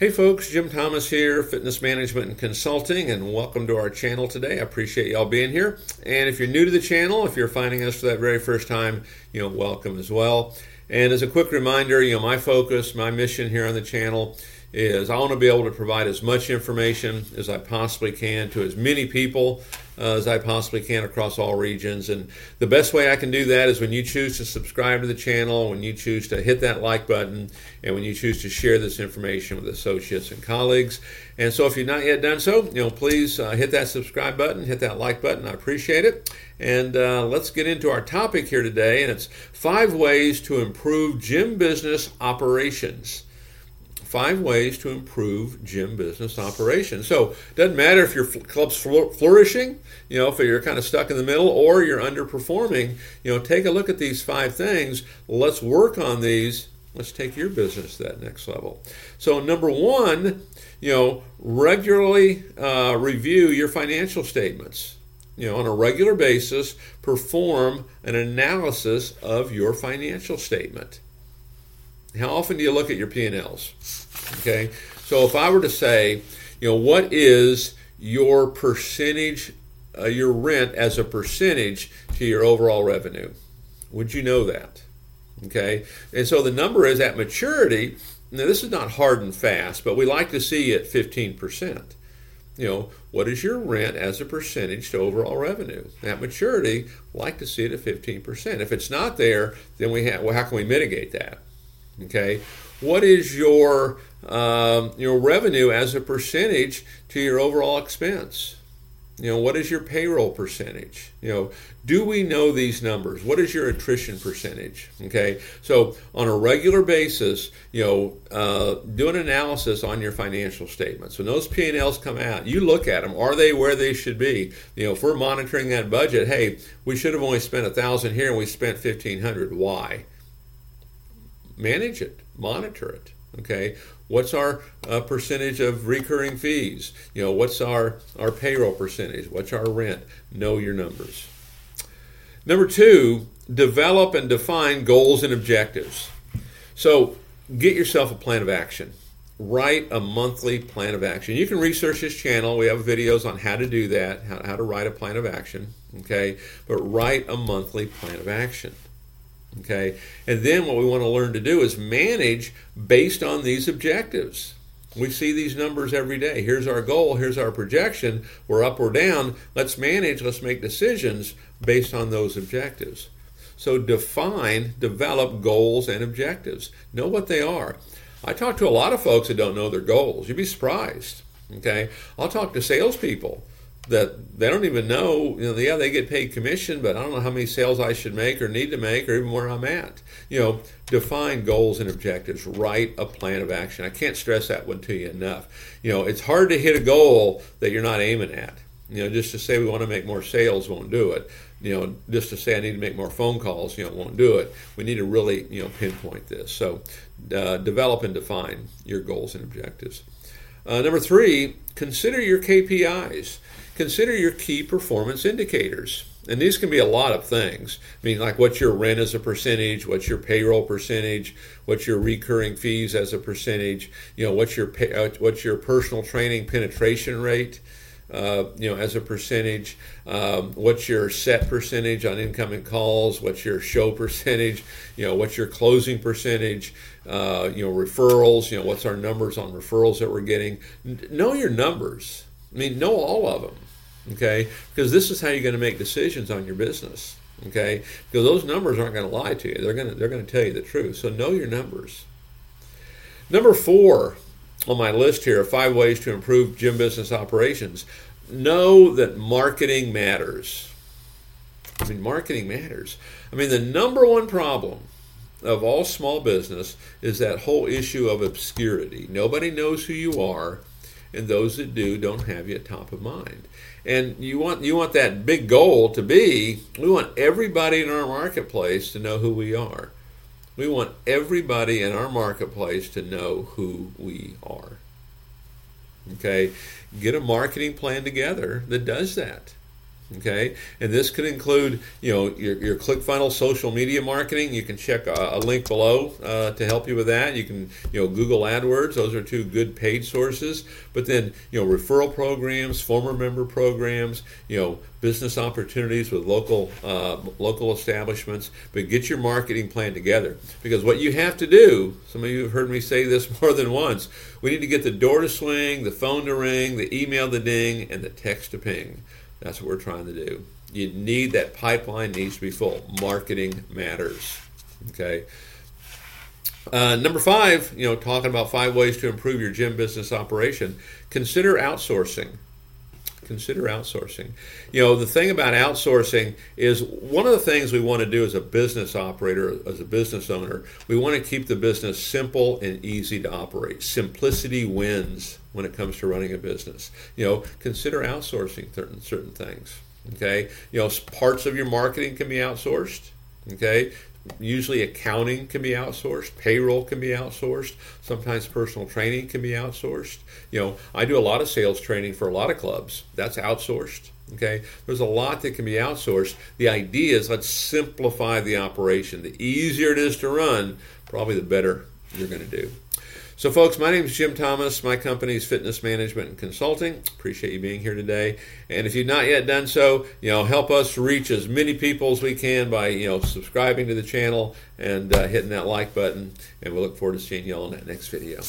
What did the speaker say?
Hey folks, Jim Thomas here, Fitness Management and Consulting, and welcome to our channel today. I appreciate y'all being here. And if you're new to the channel, if you're finding us for that very first time, you know, welcome as well. And as a quick reminder, you know, my focus, my mission here on the channel is I want to be able to provide as much information as I possibly can to as many people uh, as I possibly can across all regions. And the best way I can do that is when you choose to subscribe to the channel, when you choose to hit that like button, and when you choose to share this information with associates and colleagues. And so if you've not yet done so, you know, please uh, hit that subscribe button, hit that like button. I appreciate it. And uh, let's get into our topic here today, and it's five ways to improve gym business operations five ways to improve gym business operations. So it doesn't matter if your club's flourishing, you know, if you're kind of stuck in the middle or you're underperforming, you know, take a look at these five things. Let's work on these. Let's take your business to that next level. So number one, you know, regularly uh, review your financial statements. You know, on a regular basis, perform an analysis of your financial statement. How often do you look at your P&Ls? Okay, so if I were to say, you know, what is your percentage, uh, your rent as a percentage to your overall revenue? Would you know that? Okay, and so the number is at maturity. Now, this is not hard and fast, but we like to see it 15%. You know, what is your rent as a percentage to overall revenue? At maturity, we like to see it at 15%. If it's not there, then we have, well, how can we mitigate that? Okay, what is your um, your revenue as a percentage to your overall expense? You know, what is your payroll percentage? You know, do we know these numbers? What is your attrition percentage? Okay, so on a regular basis, you know, uh, do an analysis on your financial statements. When those P and Ls come out, you look at them. Are they where they should be? You know, if we're monitoring that budget, hey, we should have only spent a thousand here and we spent fifteen hundred. Why? Manage it, monitor it. Okay, what's our uh, percentage of recurring fees? You know, what's our our payroll percentage? What's our rent? Know your numbers. Number two, develop and define goals and objectives. So, get yourself a plan of action. Write a monthly plan of action. You can research this channel. We have videos on how to do that, how, how to write a plan of action. Okay, but write a monthly plan of action. Okay, and then what we want to learn to do is manage based on these objectives. We see these numbers every day. Here's our goal, here's our projection. We're up or down. Let's manage, let's make decisions based on those objectives. So define, develop goals and objectives. Know what they are. I talk to a lot of folks that don't know their goals. You'd be surprised. Okay, I'll talk to salespeople that they don't even know, you know, yeah, they get paid commission, but I don't know how many sales I should make or need to make or even where I'm at. You know, define goals and objectives, write a plan of action. I can't stress that one to you enough. You know, it's hard to hit a goal that you're not aiming at. You know, just to say we want to make more sales won't do it. You know, just to say I need to make more phone calls, you know, won't do it. We need to really, you know, pinpoint this. So, uh, develop and define your goals and objectives. Uh, number three, consider your KPIs consider your key performance indicators. And these can be a lot of things. I mean, like what's your rent as a percentage, what's your payroll percentage, what's your recurring fees as a percentage, you know, what's your pay, uh, what's your personal training penetration rate, uh, you know, as a percentage, um, what's your set percentage on incoming calls, what's your show percentage, you know, what's your closing percentage, uh, you know, referrals, you know, what's our numbers on referrals that we're getting. N- know your numbers. I mean, know all of them okay? Because this is how you're going to make decisions on your business, okay? Because those numbers aren't going to lie to you. They're going to they're going to tell you the truth. So know your numbers. Number four on my list here: five ways to improve gym business operations. Know that marketing matters. I mean, marketing matters. I mean, the number one problem of all small business is that whole issue of obscurity. Nobody knows who you are, and those that do don't have you top of mind. And you want you want that big goal to be we want everybody in our marketplace to know who we are. We want everybody in our marketplace to know who we are. Okay? Get a marketing plan together that does that. Okay, and this could include, you know, your, your ClickFunnels social media marketing. You can check a, a link below uh, to help you with that. You can, you know, Google AdWords. Those are two good paid sources. But then, you know, referral programs, former member programs, you know, business opportunities with local uh, local establishments. But get your marketing plan together because what you have to do. Some of you have heard me say this more than once. We need to get the door to swing, the phone to ring, the email to ding, and the text to ping. That's what we're trying to do. You need that pipeline needs to be full. Marketing matters. Okay. Uh, number five, you know, talking about five ways to improve your gym business operation. Consider outsourcing. Consider outsourcing. You know, the thing about outsourcing is one of the things we want to do as a business operator, as a business owner, we want to keep the business simple and easy to operate. Simplicity wins when it comes to running a business. You know, consider outsourcing certain certain things. Okay, you know, parts of your marketing can be outsourced. Okay, usually accounting can be outsourced payroll can be outsourced sometimes personal training can be outsourced. You know i do a lot of sales training for a lot of clubs. That's outsourced okay? There's a lot that can be outsourced. The idea is let's simplify the operation. The easier it is to run probably the better you're going to do so, folks, my name is Jim Thomas. My company is Fitness Management and Consulting. Appreciate you being here today. And if you've not yet done so, you know, help us reach as many people as we can by you know subscribing to the channel and uh, hitting that like button. And we look forward to seeing you all in that next video.